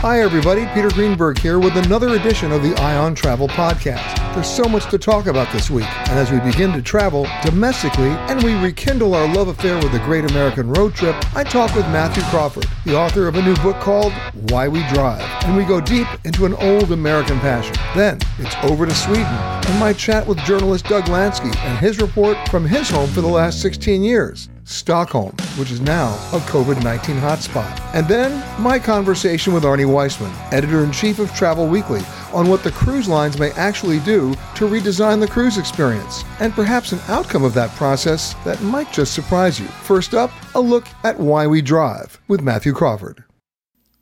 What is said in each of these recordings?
Hi, everybody. Peter Greenberg here with another edition of the Eye on Travel Podcast. There's so much to talk about this week, and as we begin to travel domestically and we rekindle our love affair with the Great American Road Trip, I talk with Matthew Crawford, the author of a new book called Why We Drive, and we go deep into an old American passion. Then it's over to Sweden and my chat with journalist Doug Lansky and his report from his home for the last 16 years. Stockholm, which is now a COVID 19 hotspot. And then my conversation with Arnie Weissmann, editor in chief of Travel Weekly, on what the cruise lines may actually do to redesign the cruise experience, and perhaps an outcome of that process that might just surprise you. First up, a look at why we drive with Matthew Crawford.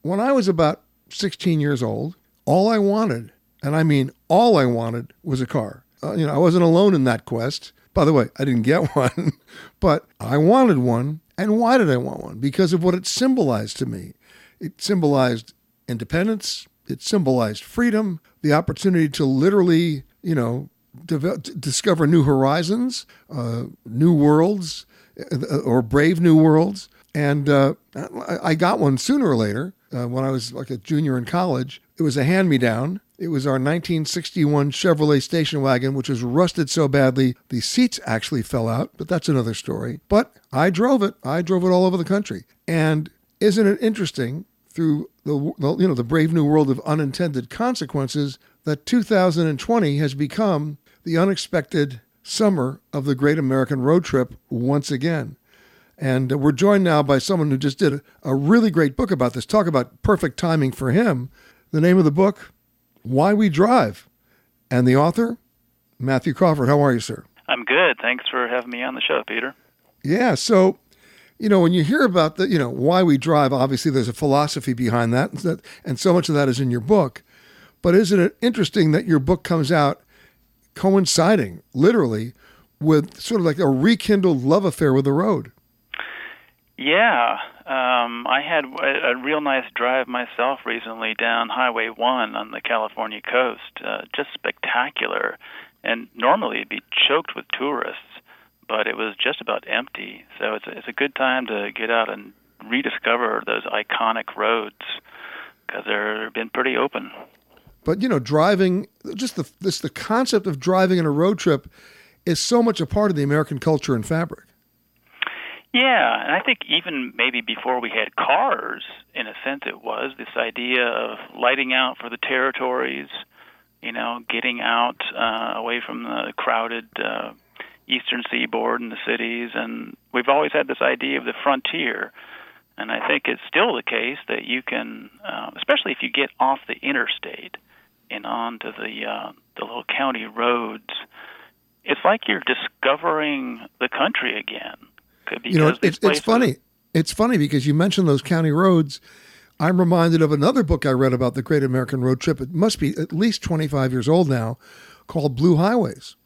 When I was about 16 years old, all I wanted, and I mean all I wanted, was a car. Uh, you know, I wasn't alone in that quest. By the way, I didn't get one, but I wanted one. And why did I want one? Because of what it symbolized to me. It symbolized independence, it symbolized freedom, the opportunity to literally, you know, discover new horizons, uh, new worlds, uh, or brave new worlds. And uh, I got one sooner or later uh, when I was like a junior in college. It was a hand me down. It was our 1961 Chevrolet station wagon, which was rusted so badly the seats actually fell out, but that's another story. But I drove it. I drove it all over the country. And isn't it interesting through the, you know the brave new world of unintended consequences that 2020 has become the unexpected summer of the Great American Road Trip once again. And we're joined now by someone who just did a really great book about this. Talk about perfect timing for him. The name of the book, why We Drive. And the author, Matthew Crawford. How are you, sir? I'm good. Thanks for having me on the show, Peter. Yeah. So, you know, when you hear about the, you know, why we drive, obviously there's a philosophy behind that, and so much of that is in your book. But isn't it interesting that your book comes out coinciding, literally, with sort of like a rekindled love affair with the road? Yeah, um, I had a, real nice drive myself recently down Highway 1 on the California coast. Uh, just spectacular. And normally it'd be choked with tourists, but it was just about empty. So it's a, it's a good time to get out and rediscover those iconic roads because they've been pretty open. But you know, driving just the this the concept of driving in a road trip is so much a part of the American culture and fabric. Yeah, and I think even maybe before we had cars, in a sense, it was this idea of lighting out for the territories, you know, getting out uh, away from the crowded uh, eastern seaboard and the cities. And we've always had this idea of the frontier. And I think it's still the case that you can, uh, especially if you get off the interstate and onto the uh, the little county roads, it's like you're discovering the country again. You know, it's, it's funny. It's funny because you mentioned those county roads. I'm reminded of another book I read about the Great American Road Trip. It must be at least 25 years old now, called Blue Highways.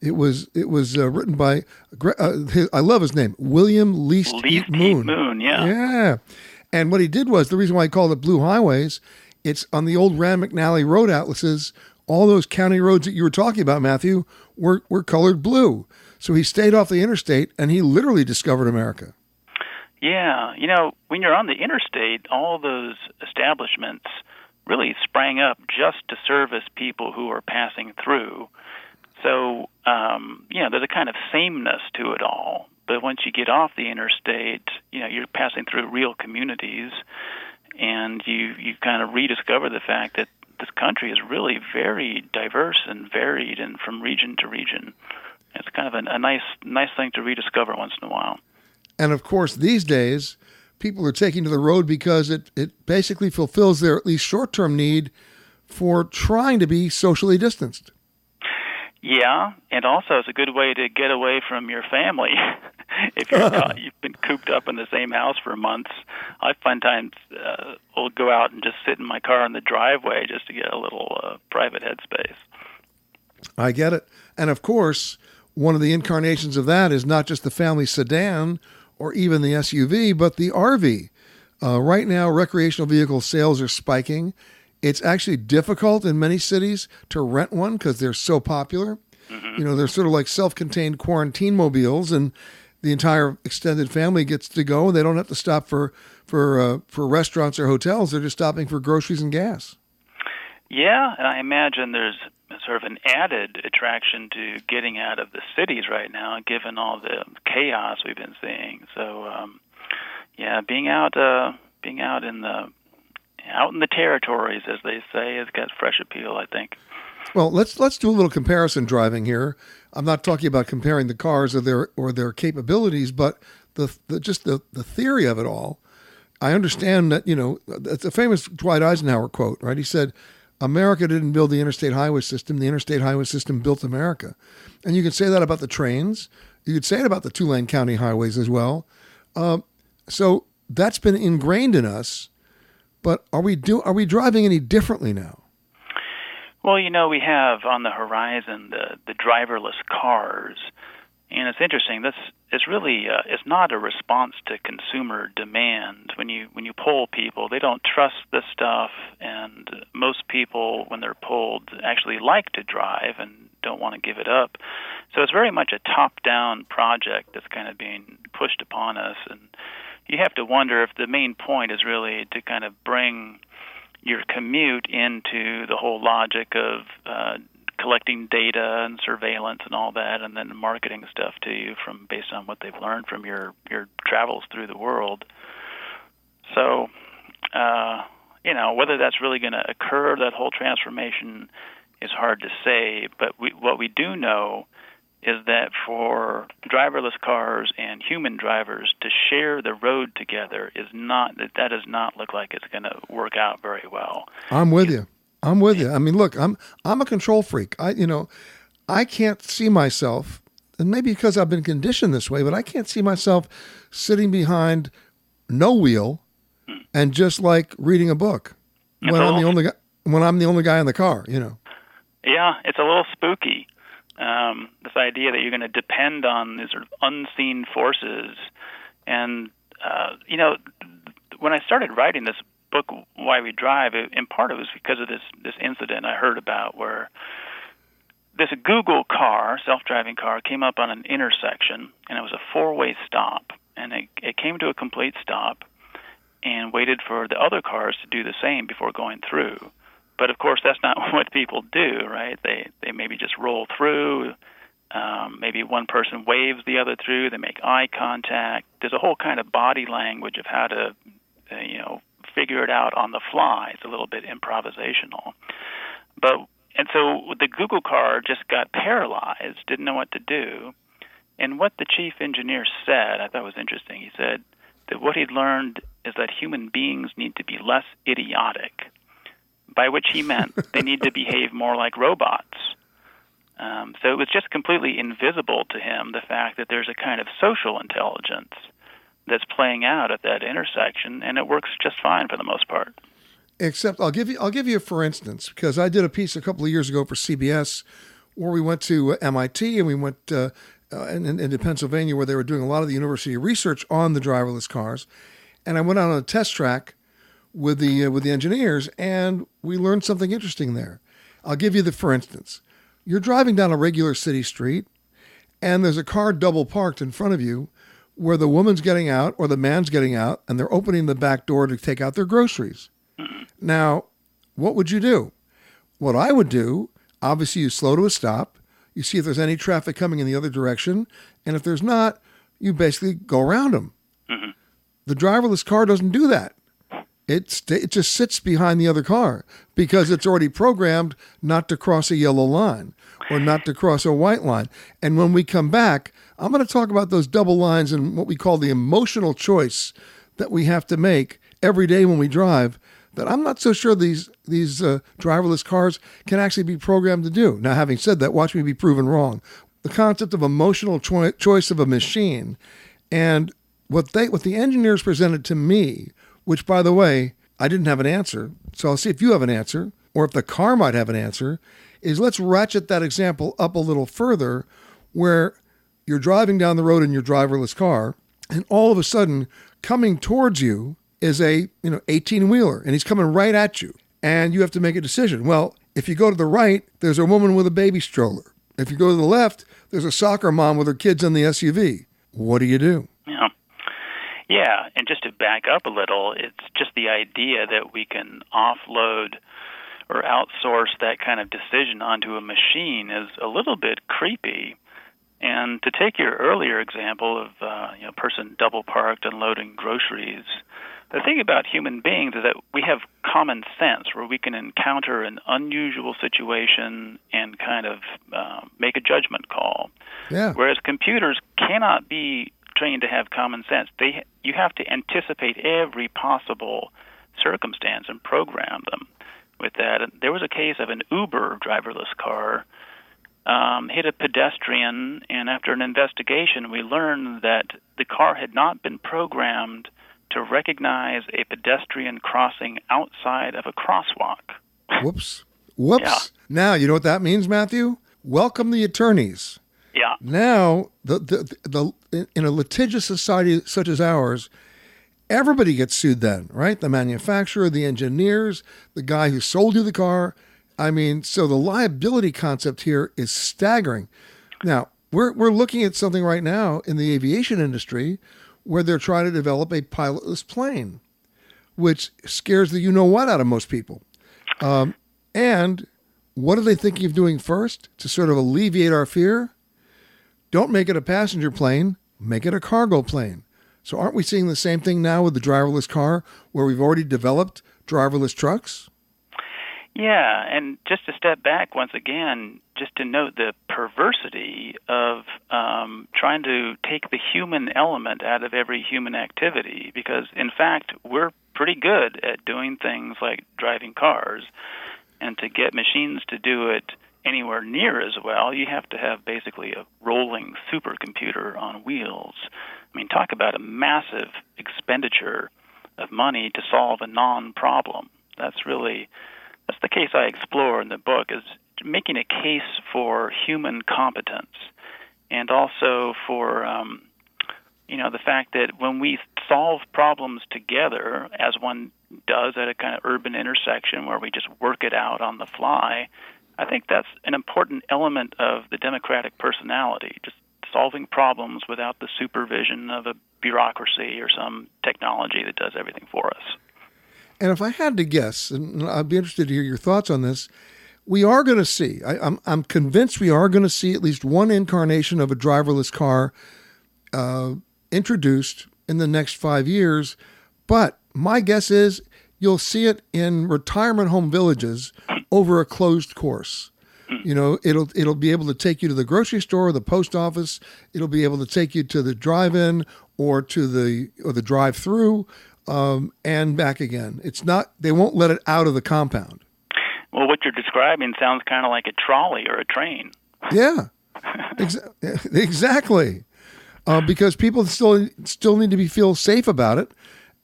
It was it was uh, written by uh, his, I love his name William Least, Least Moon. Moon, yeah, yeah. And what he did was the reason why he called it Blue Highways. It's on the old Rand McNally road atlases. All those county roads that you were talking about, Matthew, were were colored blue. So he stayed off the interstate and he literally discovered America. Yeah, you know, when you're on the interstate, all those establishments really sprang up just to service people who are passing through. So, um, you know, there's a kind of sameness to it all. But once you get off the interstate, you know, you're passing through real communities, and you you kind of rediscover the fact that this country is really very diverse and varied, and from region to region. It's kind of a, a nice nice thing to rediscover once in a while. And of course, these days, people are taking to the road because it, it basically fulfills their at least short term need for trying to be socially distanced. Yeah, and also it's a good way to get away from your family. if you're not, you've been cooped up in the same house for months, I find times uh, will go out and just sit in my car in the driveway just to get a little uh, private headspace. I get it, and of course, one of the incarnations of that is not just the family sedan or even the SUV, but the RV. Uh, right now, recreational vehicle sales are spiking. It's actually difficult in many cities to rent one because they're so popular. Mm-hmm. You know, they're sort of like self contained quarantine mobiles, and the entire extended family gets to go. and They don't have to stop for for uh, for restaurants or hotels. They're just stopping for groceries and gas. Yeah, and I imagine there's sort of an added attraction to getting out of the cities right now, given all the chaos we've been seeing. So, um, yeah, being out, uh, being out in the out in the territories, as they say, has got fresh appeal. I think. Well, let's let's do a little comparison driving here. I'm not talking about comparing the cars or their or their capabilities, but the, the just the, the theory of it all. I understand that you know it's a famous Dwight Eisenhower quote, right? He said, America didn't build the interstate highway system. The interstate highway system built America. And you could say that about the trains. You could say it about the two lane county highways as well. Uh, so that's been ingrained in us. But are we do are we driving any differently now? Well, you know, we have on the horizon the the driverless cars, and it's interesting. This it's really uh, it's not a response to consumer demand. When you when you poll people, they don't trust this stuff, and most people, when they're polled, actually like to drive and don't want to give it up. So it's very much a top-down project that's kind of being pushed upon us, and you have to wonder if the main point is really to kind of bring your commute into the whole logic of uh, collecting data and surveillance and all that, and then marketing stuff to you from based on what they've learned from your your travels through the world. So, uh, you know, whether that's really going to occur, that whole transformation is hard to say. But we, what we do know is that for driverless cars and human drivers to share the road together is not that that does not look like it's going to work out very well. I'm with you. I'm with you. I mean, look, I'm I'm a control freak. I you know, I can't see myself, and maybe because I've been conditioned this way, but I can't see myself sitting behind no wheel and just like reading a book when I'm the only guy when I'm the only guy in the car. You know. Yeah, it's a little spooky. Um, this idea that you're going to depend on these sort of unseen forces, and uh, you know, when I started writing this book Why We Drive, it, in part it was because of this this incident I heard about where this Google car, self-driving car, came up on an intersection, and it was a four-way stop, and it, it came to a complete stop, and waited for the other cars to do the same before going through. But of course, that's not what people do, right? They they maybe just roll through. Um, maybe one person waves the other through. They make eye contact. There's a whole kind of body language of how to, uh, you know, figure it out on the fly. It's a little bit improvisational. But and so the Google car just got paralyzed, didn't know what to do. And what the chief engineer said, I thought was interesting. He said that what he'd learned is that human beings need to be less idiotic, by which he meant they need to behave more like robots. Um, so it was just completely invisible to him the fact that there's a kind of social intelligence that's playing out at that intersection, and it works just fine for the most part. Except I'll give you I'll give you for instance because I did a piece a couple of years ago for CBS where we went to MIT and we went uh, uh, in, into Pennsylvania where they were doing a lot of the university research on the driverless cars, and I went out on a test track with the uh, with the engineers and we learned something interesting there. I'll give you the for instance. You're driving down a regular city street and there's a car double parked in front of you where the woman's getting out or the man's getting out and they're opening the back door to take out their groceries. Now, what would you do? What I would do, obviously, you slow to a stop, you see if there's any traffic coming in the other direction, and if there's not, you basically go around them. Mm-hmm. The driverless car doesn't do that. It, it just sits behind the other car because it's already programmed not to cross a yellow line or not to cross a white line. And when we come back, I'm going to talk about those double lines and what we call the emotional choice that we have to make every day when we drive that I'm not so sure these these uh, driverless cars can actually be programmed to do. Now, having said that, watch me be proven wrong. The concept of emotional cho- choice of a machine, and what they what the engineers presented to me, which by the way I didn't have an answer, so I'll see if you have an answer or if the car might have an answer. Is let's ratchet that example up a little further, where you're driving down the road in your driverless car, and all of a sudden, coming towards you is a you know 18 wheeler, and he's coming right at you, and you have to make a decision. Well, if you go to the right, there's a woman with a baby stroller. If you go to the left, there's a soccer mom with her kids in the SUV. What do you do? Yeah. Yeah, and just to back up a little, it's just the idea that we can offload or outsource that kind of decision onto a machine is a little bit creepy. And to take your earlier example of uh, you know person double parked unloading groceries, the thing about human beings is that we have common sense where we can encounter an unusual situation and kind of uh, make a judgment call. Yeah. Whereas computers cannot be trained to have common sense. They you have to anticipate every possible circumstance and program them with that. And there was a case of an Uber driverless car um, hit a pedestrian, and after an investigation, we learned that the car had not been programmed to recognize a pedestrian crossing outside of a crosswalk. Whoops. Whoops. Yeah. Now, you know what that means, Matthew? Welcome the attorneys. Yeah. Now, the, the, the, in a litigious society such as ours, everybody gets sued then, right? The manufacturer, the engineers, the guy who sold you the car. I mean, so the liability concept here is staggering. Now, we're, we're looking at something right now in the aviation industry where they're trying to develop a pilotless plane, which scares the you know what out of most people. Um, and what are they thinking of doing first to sort of alleviate our fear? Don't make it a passenger plane, make it a cargo plane. So, aren't we seeing the same thing now with the driverless car where we've already developed driverless trucks? Yeah, and just to step back once again, just to note the perversity of um, trying to take the human element out of every human activity, because in fact, we're pretty good at doing things like driving cars, and to get machines to do it anywhere near as well, you have to have basically a rolling supercomputer on wheels. I mean, talk about a massive expenditure of money to solve a non problem. That's really that's the case I explore in the book is making a case for human competence and also for um, you know the fact that when we solve problems together as one does at a kind of urban intersection where we just work it out on the fly i think that's an important element of the democratic personality just solving problems without the supervision of a bureaucracy or some technology that does everything for us and if I had to guess, and I'd be interested to hear your thoughts on this, we are going to see, I, am I'm, I'm convinced we are going to see at least one incarnation of a driverless car uh, introduced in the next five years. But my guess is you'll see it in retirement home villages over a closed course. You know, it'll it'll be able to take you to the grocery store, or the post office. It'll be able to take you to the drive-in or to the or the drive-through um, and back again. It's not, they won't let it out of the compound. Well, what you're describing sounds kind of like a trolley or a train. Yeah, Ex- exactly. Uh, because people still still need to be feel safe about it,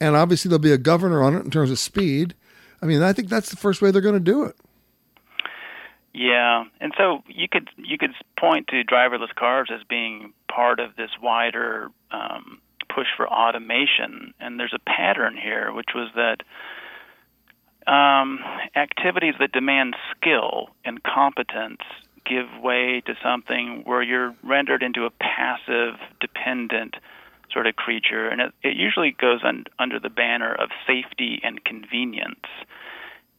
and obviously there'll be a governor on it in terms of speed. I mean, I think that's the first way they're going to do it. Yeah, and so you could you could point to driverless cars as being part of this wider um, push for automation, and there's a pattern here, which was that um, activities that demand skill and competence give way to something where you're rendered into a passive, dependent sort of creature, and it, it usually goes un, under the banner of safety and convenience.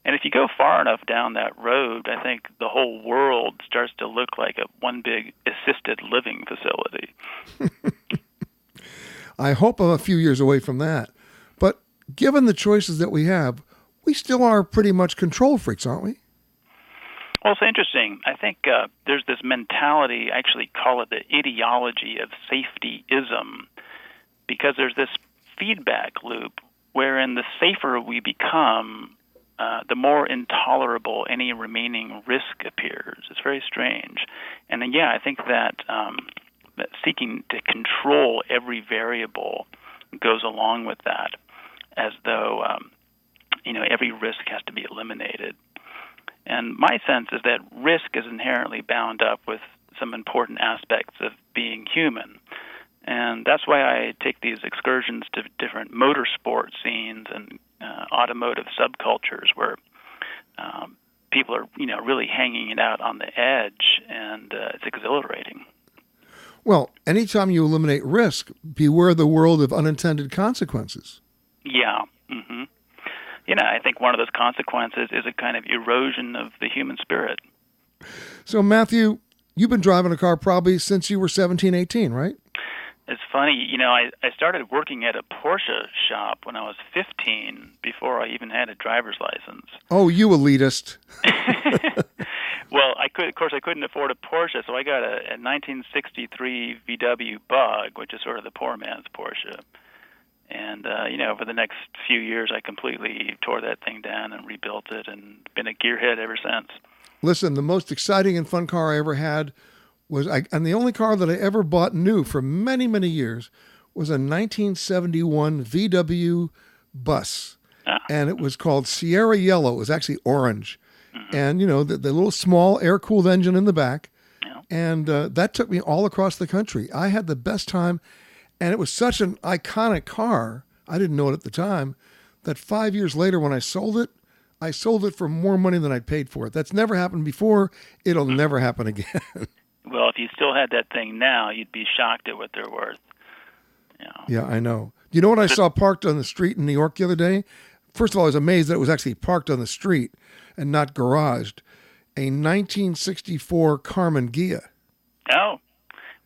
And if you go far enough down that road, I think the whole world starts to look like a one big assisted living facility. I hope I'm a few years away from that. But given the choices that we have, we still are pretty much control freaks, aren't we? Well, it's interesting. I think uh, there's this mentality, I actually call it the ideology of safetyism, because there's this feedback loop wherein the safer we become, uh, the more intolerable any remaining risk appears. It's very strange. And yeah, I think that, um, seeking to control every variable goes along with that, as though um, you know every risk has to be eliminated. And my sense is that risk is inherently bound up with some important aspects of being human. And that's why I take these excursions to different motorsport scenes and uh, automotive subcultures where um, people are, you know, really hanging it out on the edge, and uh, it's exhilarating. Well, anytime you eliminate risk, beware the world of unintended consequences. Yeah. Mm-hmm. You know, I think one of those consequences is a kind of erosion of the human spirit. So, Matthew, you've been driving a car probably since you were 17, 18, right? It's funny, you know, I, I started working at a Porsche shop when I was 15 before I even had a driver's license. Oh, you elitist. well, I could, of course, I couldn't afford a Porsche, so I got a, a 1963 VW Bug, which is sort of the poor man's Porsche. And uh, you know, for the next few years, I completely tore that thing down and rebuilt it, and been a gearhead ever since. Listen, the most exciting and fun car I ever had was, I, and the only car that I ever bought new for many, many years was a 1971 VW bus, ah. and it was called Sierra Yellow. It was actually orange, mm-hmm. and you know the, the little small air cooled engine in the back, yeah. and uh, that took me all across the country. I had the best time and it was such an iconic car, I didn't know it at the time, that five years later when I sold it, I sold it for more money than I paid for it. That's never happened before. It'll never happen again. well, if you still had that thing now, you'd be shocked at what they're worth. Yeah, Yeah, I know. Do you know what I saw parked on the street in New York the other day? First of all, I was amazed that it was actually parked on the street and not garaged. A 1964 Karmann Ghia. Oh,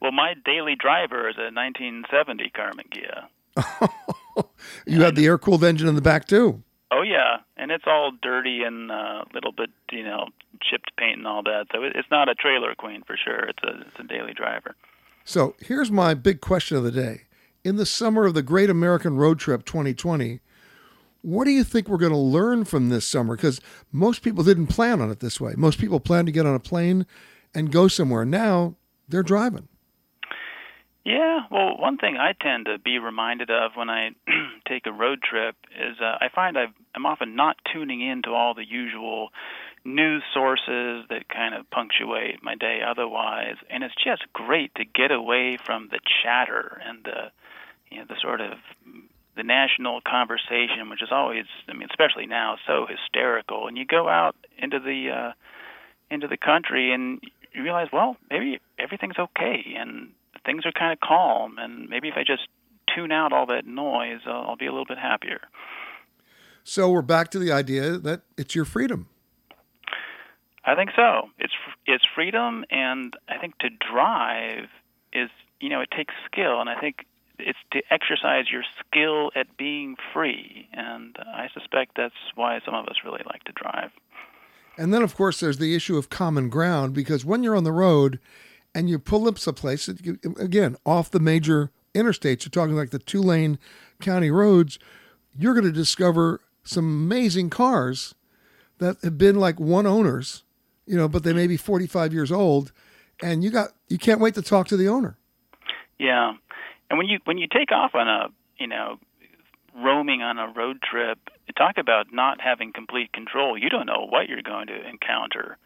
well, my daily driver is a 1970 Karmann Ghia. you had the air cooled engine in the back too. Oh yeah, and it's all dirty and a uh, little bit, you know, chipped paint and all that. So it's not a trailer queen for sure. It's a it's a daily driver. So here's my big question of the day: In the summer of the Great American Road Trip 2020, what do you think we're going to learn from this summer? Because most people didn't plan on it this way. Most people planned to get on a plane and go somewhere. Now they're driving. Yeah, well, one thing I tend to be reminded of when I take a road trip is uh, I find I've, I'm often not tuning in to all the usual news sources that kind of punctuate my day otherwise, and it's just great to get away from the chatter and the you know the sort of the national conversation, which is always, I mean, especially now, so hysterical. And you go out into the uh, into the country and you realize, well, maybe everything's okay, and things are kind of calm, and maybe if I just tune out all that noise, I'll, I'll be a little bit happier. So we're back to the idea that it's your freedom. I think so. It's it's freedom, and I think to drive is you know it takes skill, and I think it's to exercise your skill at being free, and I suspect that's why some of us really like to drive. And then, of course, there's the issue of common ground because when you're on the road, and you pull up someplace again off the major interstates, you're talking like the two lane county roads, you're going to discover some amazing cars that have been like one owners, you know, but they may be 45 years old. and you got you can't wait to talk to the owner. Yeah, and when you when you take off on a you know roaming on a road trip, talk about not having complete control. You don't know what you're going to encounter,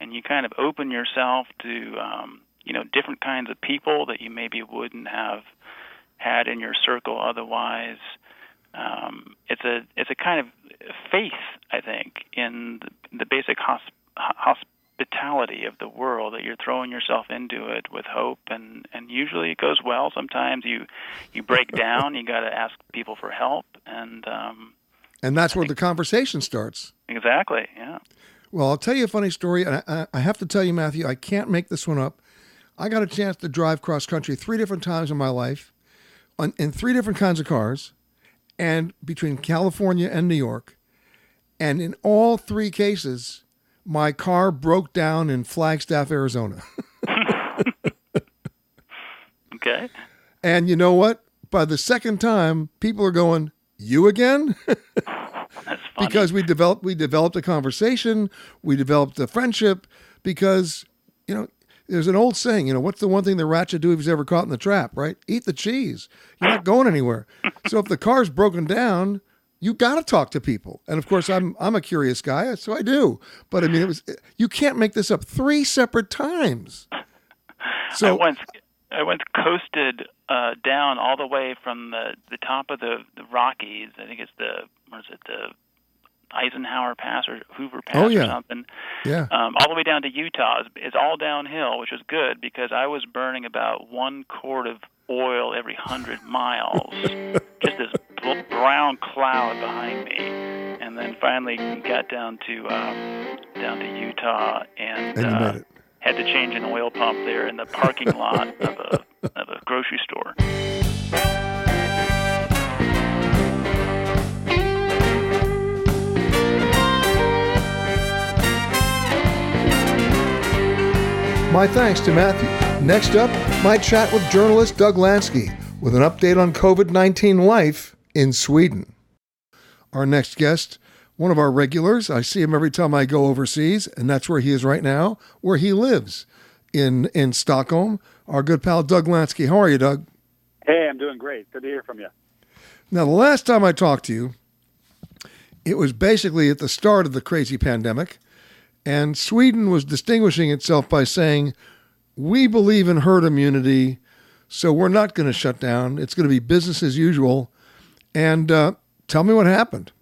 and you kind of open yourself to um, you know different kinds of people that you maybe wouldn't have had in your circle otherwise. Um, it's a it's a kind of faith, I think, in the, the basic hosp- hospitality of the world that you're throwing yourself into it with hope, and and usually it goes well. Sometimes you you break down, you got to ask people for help, and um, and that's where the conversation starts. Exactly. Yeah. Well, I'll tell you a funny story, and I, I have to tell you, Matthew, I can't make this one up. I got a chance to drive cross country three different times in my life, on, in three different kinds of cars, and between California and New York. And in all three cases, my car broke down in Flagstaff, Arizona. okay. And you know what? By the second time, people are going, "You again?" because we developed we developed a conversation, we developed a friendship because, you know, there's an old saying, you know, what's the one thing the rat should do if he's ever caught in the trap, right? Eat the cheese. You're not going anywhere. so if the car's broken down, you got to talk to people. And of course, I'm I'm a curious guy, so I do. But I mean, it was you can't make this up three separate times. So I once I once coasted uh, down all the way from the the top of the, the Rockies. I think it's the what is it the Eisenhower Pass or Hoover Pass oh, yeah. or something. Yeah. Um, all the way down to Utah. It's, it's all downhill, which was good because I was burning about one quart of oil every hundred miles. Just this brown cloud behind me, and then finally got down to um, down to Utah and, and uh, had to change an oil pump there in the parking lot of a of a grocery store. My thanks to Matthew. Next up, my chat with journalist Doug Lansky with an update on COVID 19 life in Sweden. Our next guest, one of our regulars, I see him every time I go overseas, and that's where he is right now, where he lives in, in Stockholm. Our good pal Doug Lansky. How are you, Doug? Hey, I'm doing great. Good to hear from you. Now, the last time I talked to you, it was basically at the start of the crazy pandemic and Sweden was distinguishing itself by saying, we believe in herd immunity, so we're not going to shut down. It's going to be business as usual. And uh, tell me what happened.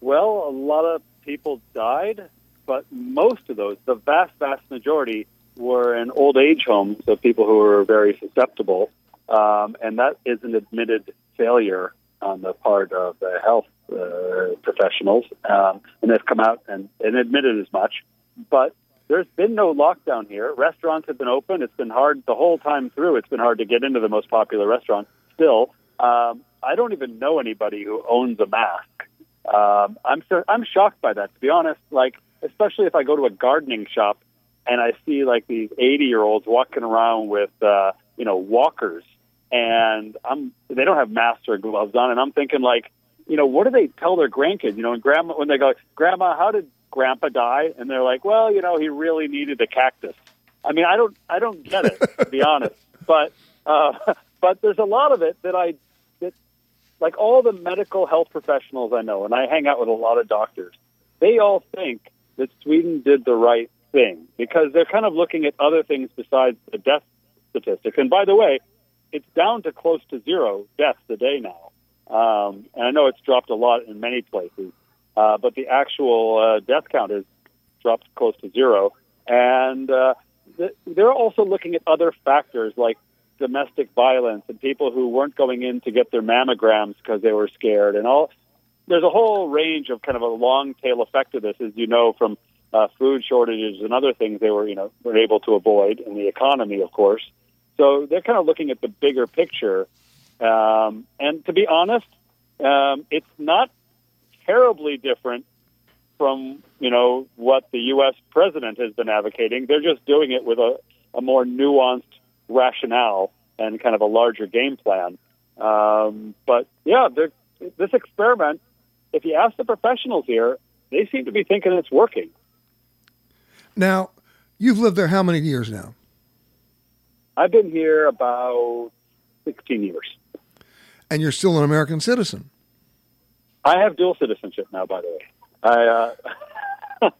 Well, a lot of people died, but most of those, the vast, vast majority, were in old age homes, so people who were very susceptible. Um, and that is an admitted failure on the part of the health uh, professionals, um, and they've come out and, and admitted as much. But there's been no lockdown here. Restaurants have been open. It's been hard the whole time through. It's been hard to get into the most popular restaurant. Still, um, I don't even know anybody who owns a mask. Um, I'm I'm shocked by that, to be honest. Like, especially if I go to a gardening shop and I see like these 80 year olds walking around with uh, you know walkers, and I'm they don't have masks or gloves on, and I'm thinking like, you know, what do they tell their grandkids? You know, and grandma when they go, Grandma, how did Grandpa die? And they're like, well, you know, he really needed a cactus. I mean, I don't, I don't get it to be honest. But, uh, but there's a lot of it that I, like all the medical health professionals I know, and I hang out with a lot of doctors. They all think that Sweden did the right thing because they're kind of looking at other things besides the death statistics. And by the way, it's down to close to zero deaths a day now. Um, and I know it's dropped a lot in many places, uh, but the actual uh, death count has dropped close to zero. And uh, th- they're also looking at other factors like domestic violence and people who weren't going in to get their mammograms because they were scared and all. There's a whole range of kind of a long tail effect of this, as you know, from uh, food shortages and other things they were, you know, were able to avoid in the economy, of course. So they're kind of looking at the bigger picture. Um, and to be honest, um, it's not terribly different from you know what the U.S. president has been advocating. They're just doing it with a, a more nuanced rationale and kind of a larger game plan. Um, but yeah, this experiment, if you ask the professionals here, they seem to be thinking it's working. Now, you've lived there how many years now? I've been here about 16 years. And you're still an American citizen. I have dual citizenship now, by the way. I, uh,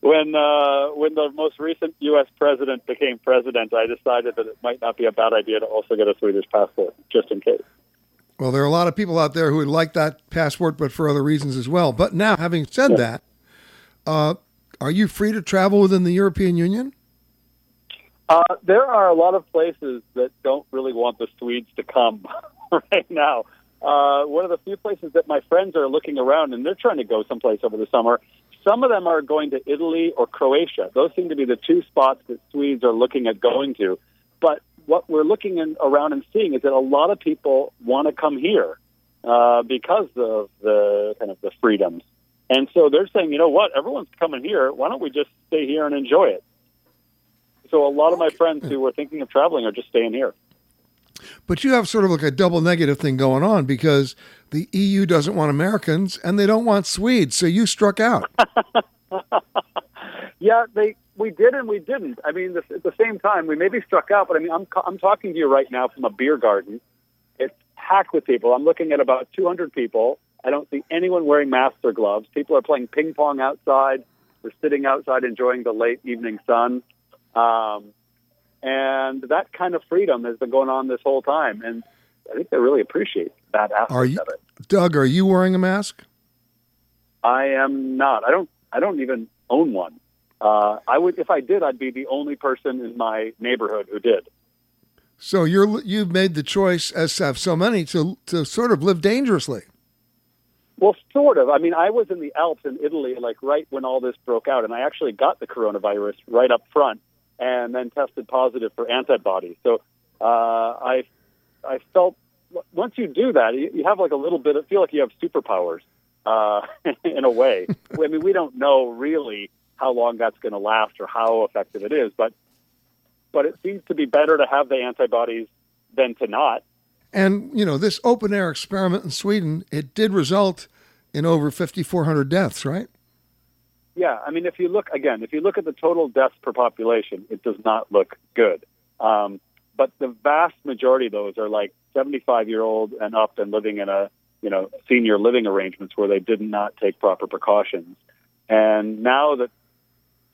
when uh, when the most recent U.S. president became president, I decided that it might not be a bad idea to also get a Swedish passport, just in case. Well, there are a lot of people out there who would like that passport, but for other reasons as well. But now, having said yeah. that, uh, are you free to travel within the European Union? Uh, there are a lot of places that don't really want the Swedes to come right now. Uh, one of the few places that my friends are looking around, and they're trying to go someplace over the summer. Some of them are going to Italy or Croatia. Those seem to be the two spots that Swedes are looking at going to. But what we're looking in, around and seeing is that a lot of people want to come here uh, because of the kind of the freedoms. And so they're saying, you know what, everyone's coming here. Why don't we just stay here and enjoy it? So a lot of my friends who were thinking of traveling are just staying here. But you have sort of like a double negative thing going on because the EU doesn't want Americans and they don't want Swedes. So you struck out. yeah, they we did and we didn't. I mean, at the same time, we maybe struck out, but I mean, I'm I'm talking to you right now from a beer garden. It's packed with people. I'm looking at about 200 people. I don't see anyone wearing masks or gloves. People are playing ping pong outside. We're sitting outside enjoying the late evening sun. Um, and that kind of freedom has been going on this whole time. And I think they really appreciate that aspect are you, of it. Doug, are you wearing a mask? I am not. I don't. I don't even own one. Uh, I would, if I did, I'd be the only person in my neighborhood who did. So you're you've made the choice, as have so many, to to sort of live dangerously. Well, sort of. I mean, I was in the Alps in Italy, like right when all this broke out, and I actually got the coronavirus right up front, and then tested positive for antibodies. So uh, I I felt once you do that, you, you have like a little bit of feel like you have superpowers uh, in a way. I mean, we don't know really how long that's going to last or how effective it is, but but it seems to be better to have the antibodies than to not. And you know, this open air experiment in Sweden, it did result in over 5,400 deaths, right? Yeah, I mean, if you look again, if you look at the total deaths per population, it does not look good. Um, but the vast majority of those are like 75 year old and up and living in a you know senior living arrangements where they did not take proper precautions. And now that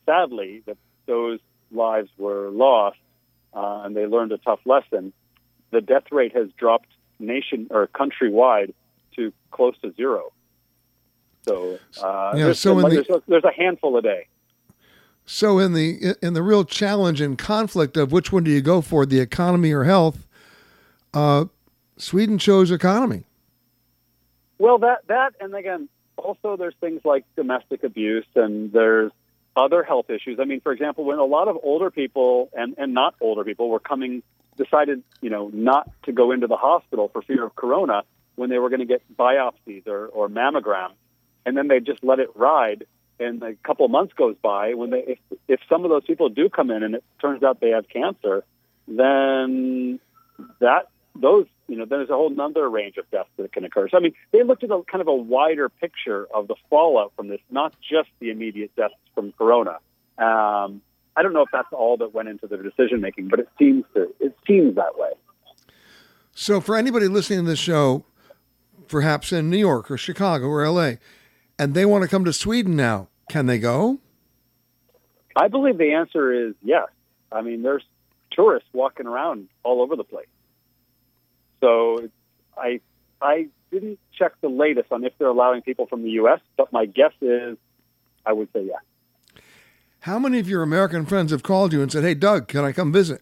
sadly that those lives were lost uh, and they learned a tough lesson, the death rate has dropped nation or countrywide to close to zero. So, uh, yeah, there's, so the, there's, there's a handful a day. So in the in the real challenge and conflict of which one do you go for, the economy or health, uh, Sweden chose economy. Well, that that and again, also there's things like domestic abuse and there's other health issues. I mean, for example, when a lot of older people and and not older people were coming, decided you know not to go into the hospital for fear of corona when they were going to get biopsies or or mammograms, and then they just let it ride and a couple of months goes by, when they if, if some of those people do come in and it turns out they have cancer, then that those you know there's a whole other range of deaths that can occur. So I mean, they looked at a kind of a wider picture of the fallout from this, not just the immediate deaths from corona. Um, I don't know if that's all that went into the decision making, but it seems to it seems that way. So for anybody listening to this show, perhaps in New York or Chicago or LA, and they want to come to Sweden now, can they go? I believe the answer is yes. I mean, there's tourists walking around all over the place. So I I didn't check the latest on if they're allowing people from the U.S., but my guess is I would say yes. How many of your American friends have called you and said, "Hey, Doug, can I come visit?"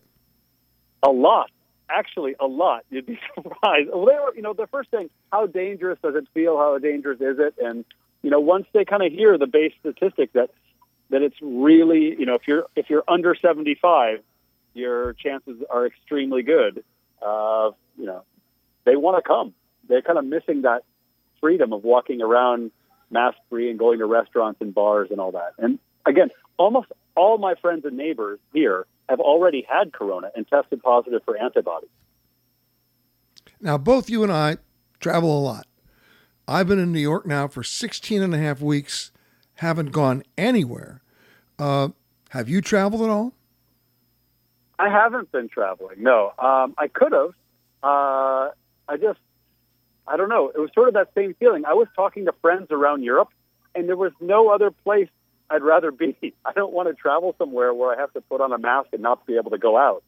A lot, actually, a lot. You'd be surprised. Well, they were, you know, the first thing: how dangerous does it feel? How dangerous is it? And you know, once they kind of hear the base statistic that that it's really, you know, if you're if you're under 75, your chances are extremely good. Uh, you know, they want to come. They're kind of missing that freedom of walking around mask free and going to restaurants and bars and all that. And again, almost all my friends and neighbors here have already had corona and tested positive for antibodies. Now, both you and I travel a lot. I've been in New York now for 16 and a half weeks, haven't gone anywhere. Uh, have you traveled at all? I haven't been traveling. No, um, I could have. Uh, I just, I don't know. It was sort of that same feeling. I was talking to friends around Europe, and there was no other place I'd rather be. I don't want to travel somewhere where I have to put on a mask and not be able to go out.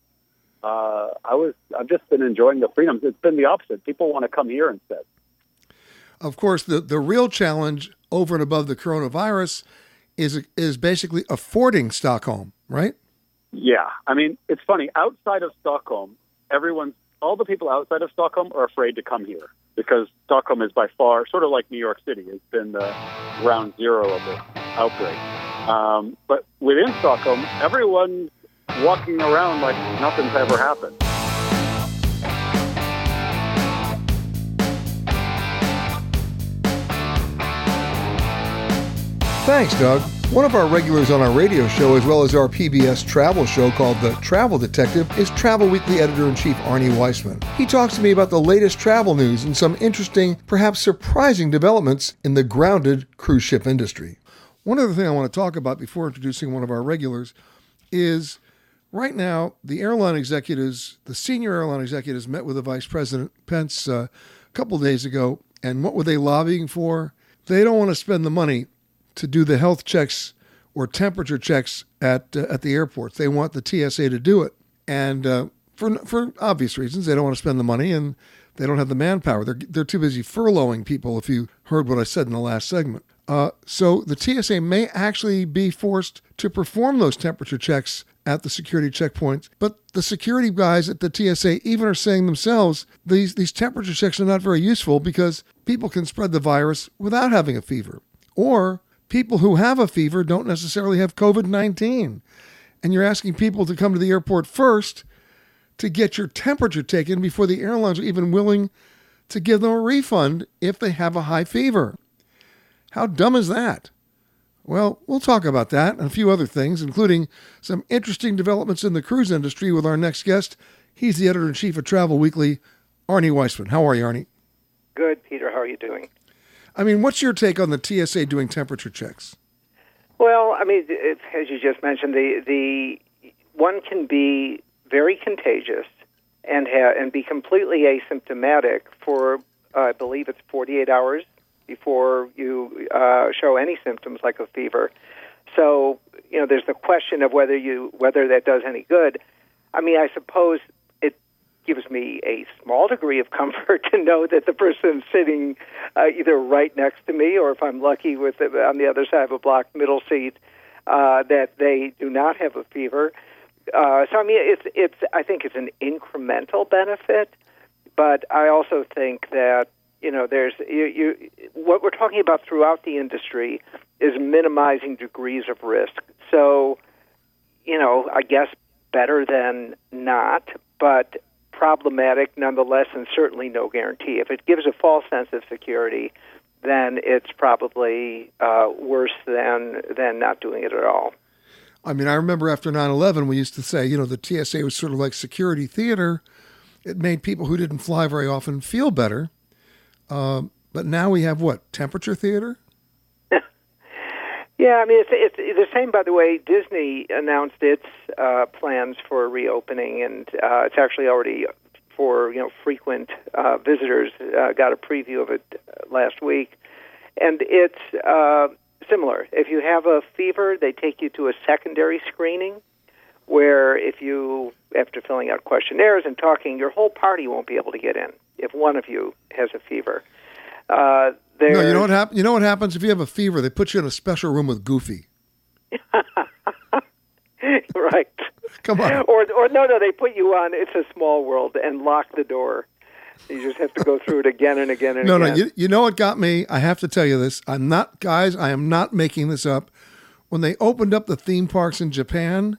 Uh, I was, I've just been enjoying the freedoms. It's been the opposite. People want to come here instead. Of course, the, the real challenge over and above the coronavirus is is basically affording Stockholm, right? Yeah, I mean, it's funny. Outside of Stockholm, everyone's all the people outside of Stockholm are afraid to come here because Stockholm is by far sort of like New York City. It's been the ground zero of the outbreak. Um, but within Stockholm, everyone's walking around like nothing's ever happened. Thanks, Doug. One of our regulars on our radio show, as well as our PBS travel show called The Travel Detective, is Travel Weekly editor in chief Arnie Weissmann. He talks to me about the latest travel news and some interesting, perhaps surprising developments in the grounded cruise ship industry. One other thing I want to talk about before introducing one of our regulars is right now the airline executives, the senior airline executives, met with the Vice President Pence uh, a couple days ago, and what were they lobbying for? They don't want to spend the money to do the health checks or temperature checks at uh, at the airports. They want the TSA to do it, and uh, for for obvious reasons, they don't want to spend the money and they don't have the manpower. They're they're too busy furloughing people. If you heard what I said in the last segment, uh, so the TSA may actually be forced to perform those temperature checks at the security checkpoints. But the security guys at the TSA even are saying themselves these these temperature checks are not very useful because people can spread the virus without having a fever, or people who have a fever don't necessarily have COVID 19. And you're asking people to come to the airport first to get your temperature taken before the airlines are even willing to give them a refund if they have a high fever. How dumb is that? Well, we'll talk about that and a few other things, including some interesting developments in the cruise industry with our next guest. He's the editor in chief of Travel Weekly, Arnie Weissmann. How are you, Arnie? Good, Peter. How are you doing? I mean, what's your take on the TSA doing temperature checks? Well, I mean, as you just mentioned, the the one can be very contagious and ha- and be completely asymptomatic for uh, I believe it's 48 hours before you uh, show any symptoms like a fever. So you know, there's the question of whether you whether that does any good. I mean, I suppose gives me a small degree of comfort to know that the person sitting uh, either right next to me or if I'm lucky with it, on the other side of a block middle seat uh, that they do not have a fever. Uh, so I mean, it's it's I think it's an incremental benefit, but I also think that you know there's you, you what we're talking about throughout the industry is minimizing degrees of risk. So you know, I guess better than not, but problematic nonetheless, and certainly no guarantee. If it gives a false sense of security, then it's probably uh, worse than than not doing it at all. I mean, I remember after 9/11, we used to say, you know, the TSA was sort of like security theater. It made people who didn't fly very often feel better. Um, but now we have what temperature theater? Yeah, I mean, it's, it's the same. By the way, Disney announced its uh, plans for reopening, and uh, it's actually already for you know frequent uh, visitors. Uh, got a preview of it uh, last week, and it's uh, similar. If you have a fever, they take you to a secondary screening, where if you after filling out questionnaires and talking, your whole party won't be able to get in if one of you has a fever. Uh, no, you know what happens. You know what happens if you have a fever? They put you in a special room with Goofy. right. Come on. Or, or no, no, they put you on. It's a small world and lock the door. You just have to go through it again and again and no, again. No, no. You, you know what got me? I have to tell you this. I'm not, guys. I am not making this up. When they opened up the theme parks in Japan,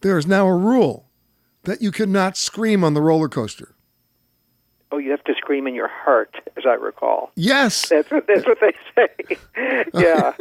there is now a rule that you cannot scream on the roller coaster. Oh, you have to scream in your heart, as I recall. Yes, that's what that's what they say. yeah,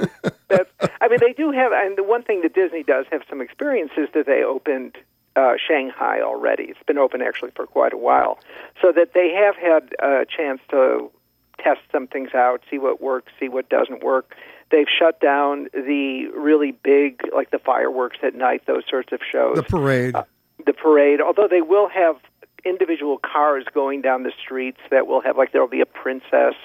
that's. I mean, they do have, and the one thing that Disney does have some experience is that they opened uh, Shanghai already. It's been open actually for quite a while, so that they have had a chance to test some things out, see what works, see what doesn't work. They've shut down the really big, like the fireworks at night, those sorts of shows. The parade. Uh, the parade. Although they will have individual cars going down the streets that will have like there will be a princess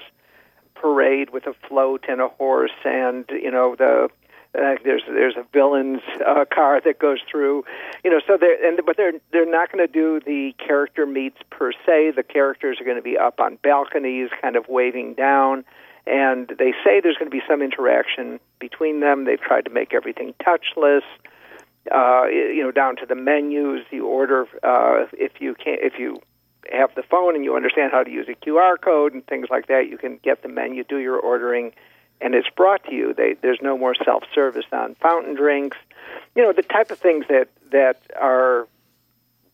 parade with a float and a horse, and you know the uh, there's there's a villain's uh, car that goes through, you know. So they're and but they're they're not going to do the character meets per se. The characters are going to be up on balconies, kind of waving down, and they say there's going to be some interaction between them. They've tried to make everything touchless. Uh, you know, down to the menus, you order uh, if you can if you have the phone and you understand how to use a QR code and things like that, you can get the menu, do your ordering, and it's brought to you. They, there's no more self service on fountain drinks. You know, the type of things that, that are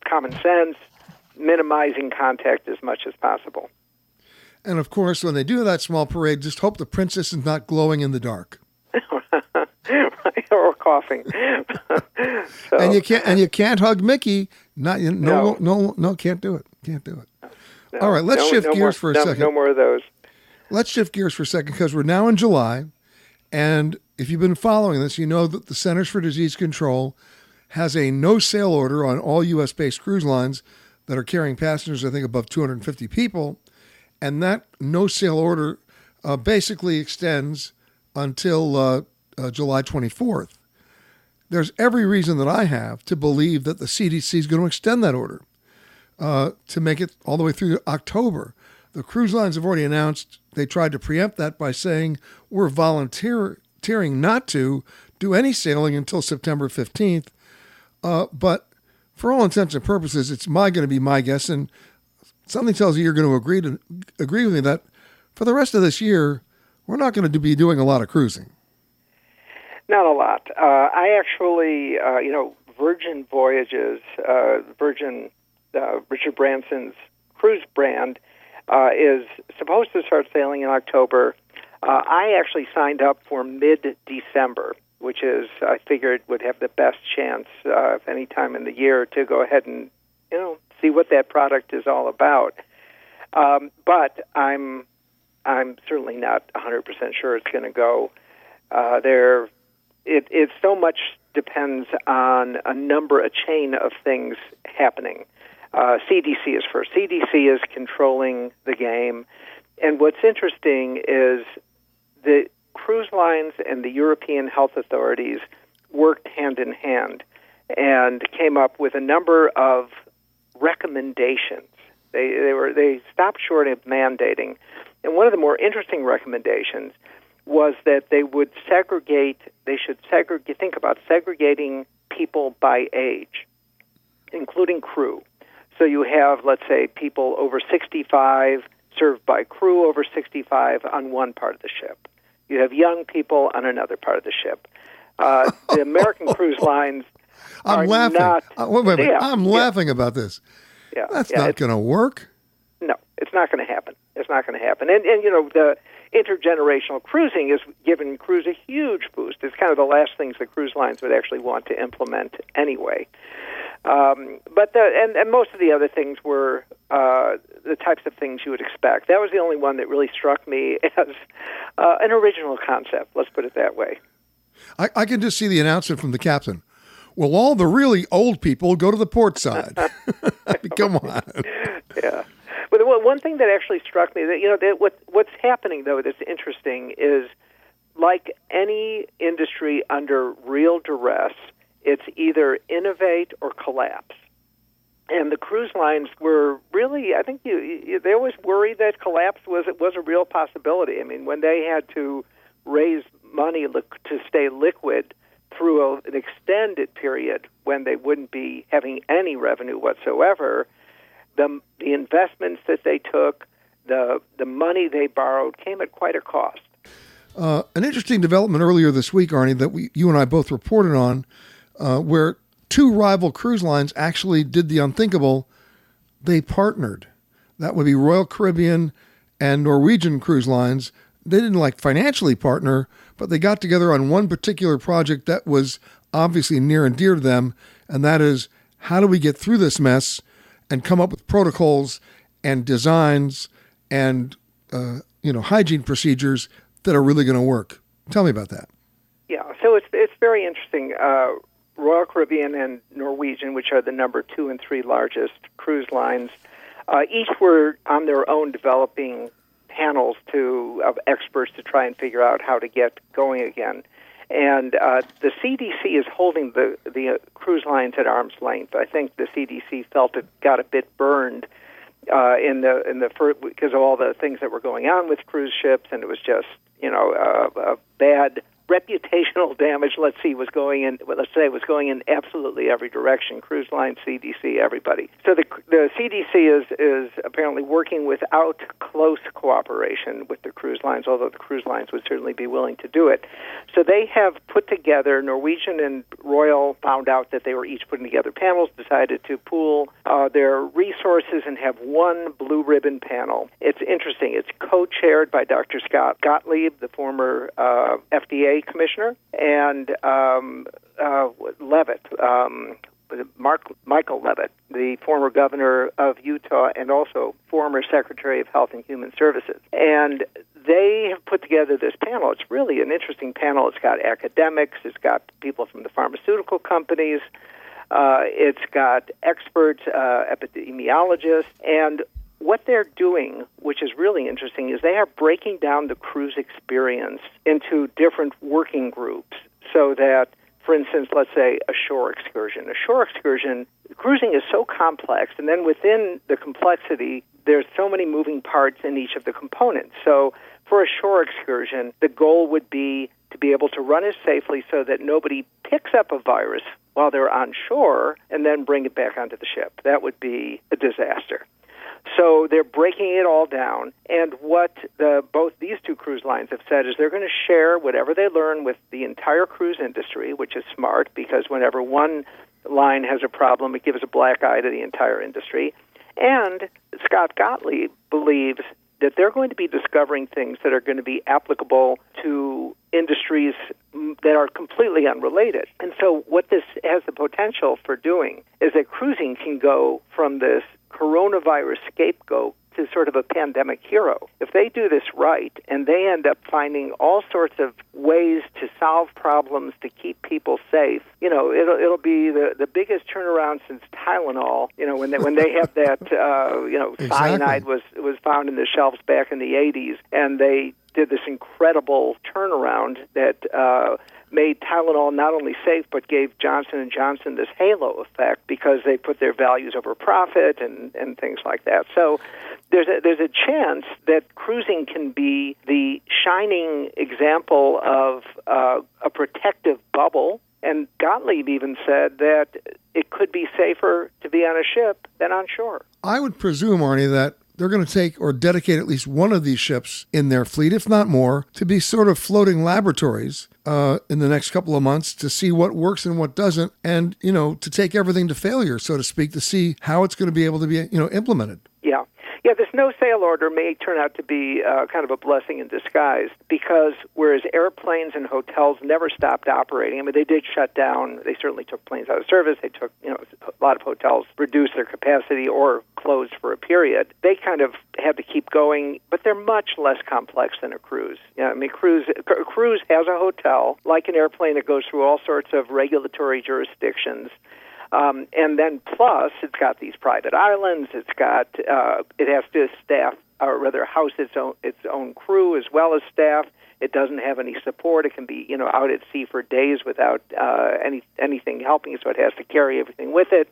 common sense, minimizing contact as much as possible. And of course, when they do that small parade, just hope the princess is not glowing in the dark. or coughing. so, and you can't and you can't hug Mickey. Not no no no, no can't do it. Can't do it. No, All right, let's no, shift gears more, for a second. No more of those. Let's shift gears for a second because we're now in July, and if you've been following this, you know that the Centers for Disease Control has a no sale order on all U.S. based cruise lines that are carrying passengers, I think, above 250 people. And that no sale order uh, basically extends until uh, uh, July 24th. There's every reason that I have to believe that the CDC is going to extend that order uh, to make it all the way through October. The cruise lines have already announced they tried to preempt that by saying we're volunteering not to do any sailing until September 15th. Uh, but for all intents and purposes, it's my going to be my guess, and something tells you you're going to agree to agree with me that for the rest of this year, we're not going to be doing a lot of cruising. Not a lot. Uh, I actually, uh, you know, Virgin Voyages, uh, Virgin uh, Richard Branson's cruise brand uh, is supposed to start sailing in October. Uh, I actually signed up for mid December, which is I figured would have the best chance uh, any time in the year to go ahead and you know see what that product is all about. Um, but I'm I'm certainly not 100% sure it's going to go. Uh, there, it it so much depends on a number, a chain of things happening. Uh, CDC is first. CDC is controlling the game. And what's interesting is the cruise lines and the European health authorities worked hand in hand and came up with a number of recommendations. They, they were they stopped short of mandating, and one of the more interesting recommendations was that they would segregate. They should segregate. Think about segregating people by age, including crew. So you have, let's say, people over 65 served by crew over 65 on one part of the ship. You have young people on another part of the ship. Uh, the American cruise lines I'm are laughing. not. Uh, wait, wait, wait. Yeah, I'm yeah. laughing about this. Yeah, That's yeah, not going to work. No, it's not going to happen. It's not going to happen. And and you know the intergenerational cruising has given cruise a huge boost. It's kind of the last things the cruise lines would actually want to implement anyway. Um, but the, and and most of the other things were uh, the types of things you would expect. That was the only one that really struck me as uh, an original concept. Let's put it that way. I, I can just see the announcement from the captain. Well, all the really old people go to the port side. Come on. Yeah. One one thing that actually struck me that you know that what what's happening though that's interesting is like any industry under real duress, it's either innovate or collapse. And the cruise lines were really, I think you, you they always worried that collapse was it was a real possibility. I mean, when they had to raise money li- to stay liquid through a, an extended period when they wouldn't be having any revenue whatsoever, the the investments that they took, the the money they borrowed came at quite a cost. Uh, an interesting development earlier this week, Arnie, that we, you and I both reported on, uh, where two rival cruise lines actually did the unthinkable. They partnered. That would be Royal Caribbean and Norwegian cruise lines. They didn't like financially partner, but they got together on one particular project that was obviously near and dear to them, and that is how do we get through this mess and come up with protocols and designs and uh, you know hygiene procedures that are really going to work. Tell me about that. Yeah, so it's it's very interesting. Uh, Royal Caribbean and Norwegian, which are the number two and three largest cruise lines, uh, each were on their own developing panels to of experts to try and figure out how to get going again. And uh, the CDC is holding the the uh, cruise lines at arm's length. I think the CDC felt it got a bit burned uh, in the in the first, because of all the things that were going on with cruise ships, and it was just you know uh, a bad reputational damage, let's see, was going in. Let's say was going in absolutely every direction. Cruise line, CDC, everybody. So the the CDC is is apparently working without close cooperation with the cruise lines, although the cruise lines would certainly be willing to do it. So they have put together. Norwegian and Royal found out that they were each putting together panels, decided to pool uh, their resources and have one blue ribbon panel. It's interesting. It's co-chaired by Dr. Scott Gottlieb, the former uh, FDA commissioner, and um, uh, Leavitt, um, Mark Michael Leavitt, the former governor of Utah and also former Secretary of Health and Human Services. And they have put together this panel. It's really an interesting panel. It's got academics, it's got people from the pharmaceutical companies, uh, it's got experts, uh, epidemiologists, and what they're doing, which is really interesting, is they are breaking down the cruise experience into different working groups so that, for instance, let's say a shore excursion. A shore excursion, cruising is so complex, and then within the complexity, there's so many moving parts in each of the components. So for a shore excursion, the goal would be to be able to run it safely so that nobody picks up a virus while they're on shore and then bring it back onto the ship. That would be a disaster. So they're breaking it all down. And what the, both these two cruise lines have said is they're going to share whatever they learn with the entire cruise industry, which is smart because whenever one line has a problem, it gives a black eye to the entire industry. And Scott Gottlieb believes that they're going to be discovering things that are going to be applicable to industries mm, that are completely unrelated. And so, what this has the potential for doing is that cruising can go from this coronavirus scapegoat to sort of a pandemic hero. If they do this right and they end up finding all sorts of ways to solve problems to keep people safe, you know, it'll it'll be the the biggest turnaround since Tylenol. You know, when they when they have that uh, you know Exactly. cyanide was was found in the shelves back in the 80s, and they did this incredible turnaround that. Uh, made Tylenol not only safe but gave Johnson and Johnson this halo effect because they put their values over profit and and things like that. So there's a there's a chance that cruising can be the shining example of uh, a protective bubble. And Gottlieb even said that it could be safer to be on a ship than on shore. I would presume, Arnie, that they're going to take or dedicate at least one of these ships in their fleet, if not more, to be sort of floating laboratories uh, in the next couple of months to see what works and what doesn't, and you know to take everything to failure, so to speak, to see how it's going to be able to be you know implemented. Yeah. Yeah, this no sail order may turn out to be uh, kind of a blessing in disguise because whereas airplanes and hotels never stopped operating, I mean, they did shut down. They certainly took planes out of service. They took, you know, a lot of hotels reduced their capacity or closed for a period. They kind of had to keep going, but they're much less complex than a cruise. Yeah, I mean, cruise a cruise has a hotel like an airplane that goes through all sorts of regulatory jurisdictions. Um, and then plus, it's got these private islands. It's got uh, it has to staff or rather house its own its own crew as well as staff. It doesn't have any support. It can be you know out at sea for days without uh, any anything helping, so it has to carry everything with it.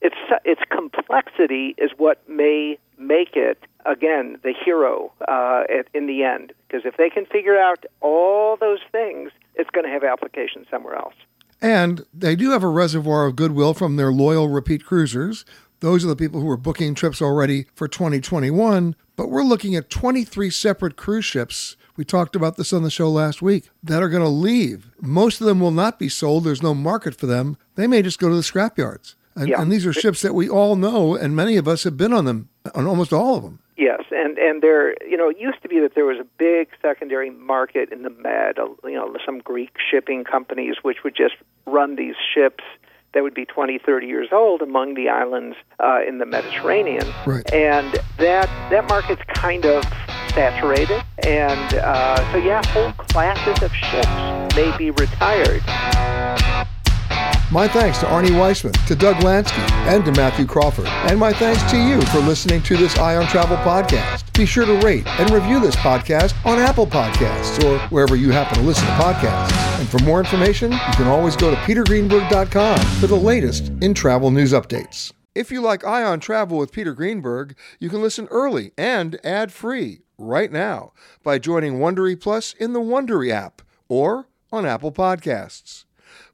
Its its complexity is what may make it again the hero uh, at, in the end. Because if they can figure out all those things, it's going to have application somewhere else. And they do have a reservoir of goodwill from their loyal repeat cruisers. Those are the people who are booking trips already for 2021. But we're looking at 23 separate cruise ships. We talked about this on the show last week that are going to leave. Most of them will not be sold. There's no market for them. They may just go to the scrapyards. And, Yeah. and these are ships that we all know, and many of us have been on them, on almost all of them. Yes, and and there, you know, it used to be that there was a big secondary market in the Med. You know, some Greek shipping companies which would just run these ships that would be 20, 30 years old among the islands uh, in the Mediterranean, Right. and that that market's kind of saturated, and uh, so yeah, whole classes of ships may be retired. My thanks to Arnie Weissmann, to Doug Lansky, and to Matthew Crawford. And my thanks to you for listening to this Eye on Travel podcast. Be sure to rate and review this podcast on Apple Podcasts or wherever you happen to listen to podcasts. And for more information, you can always go to petergreenberg.com for the latest in travel news updates. If you like Eye on Travel with Peter Greenberg, you can listen early and ad-free right now by joining Wondery Plus in the Wondery app or on Apple Podcasts.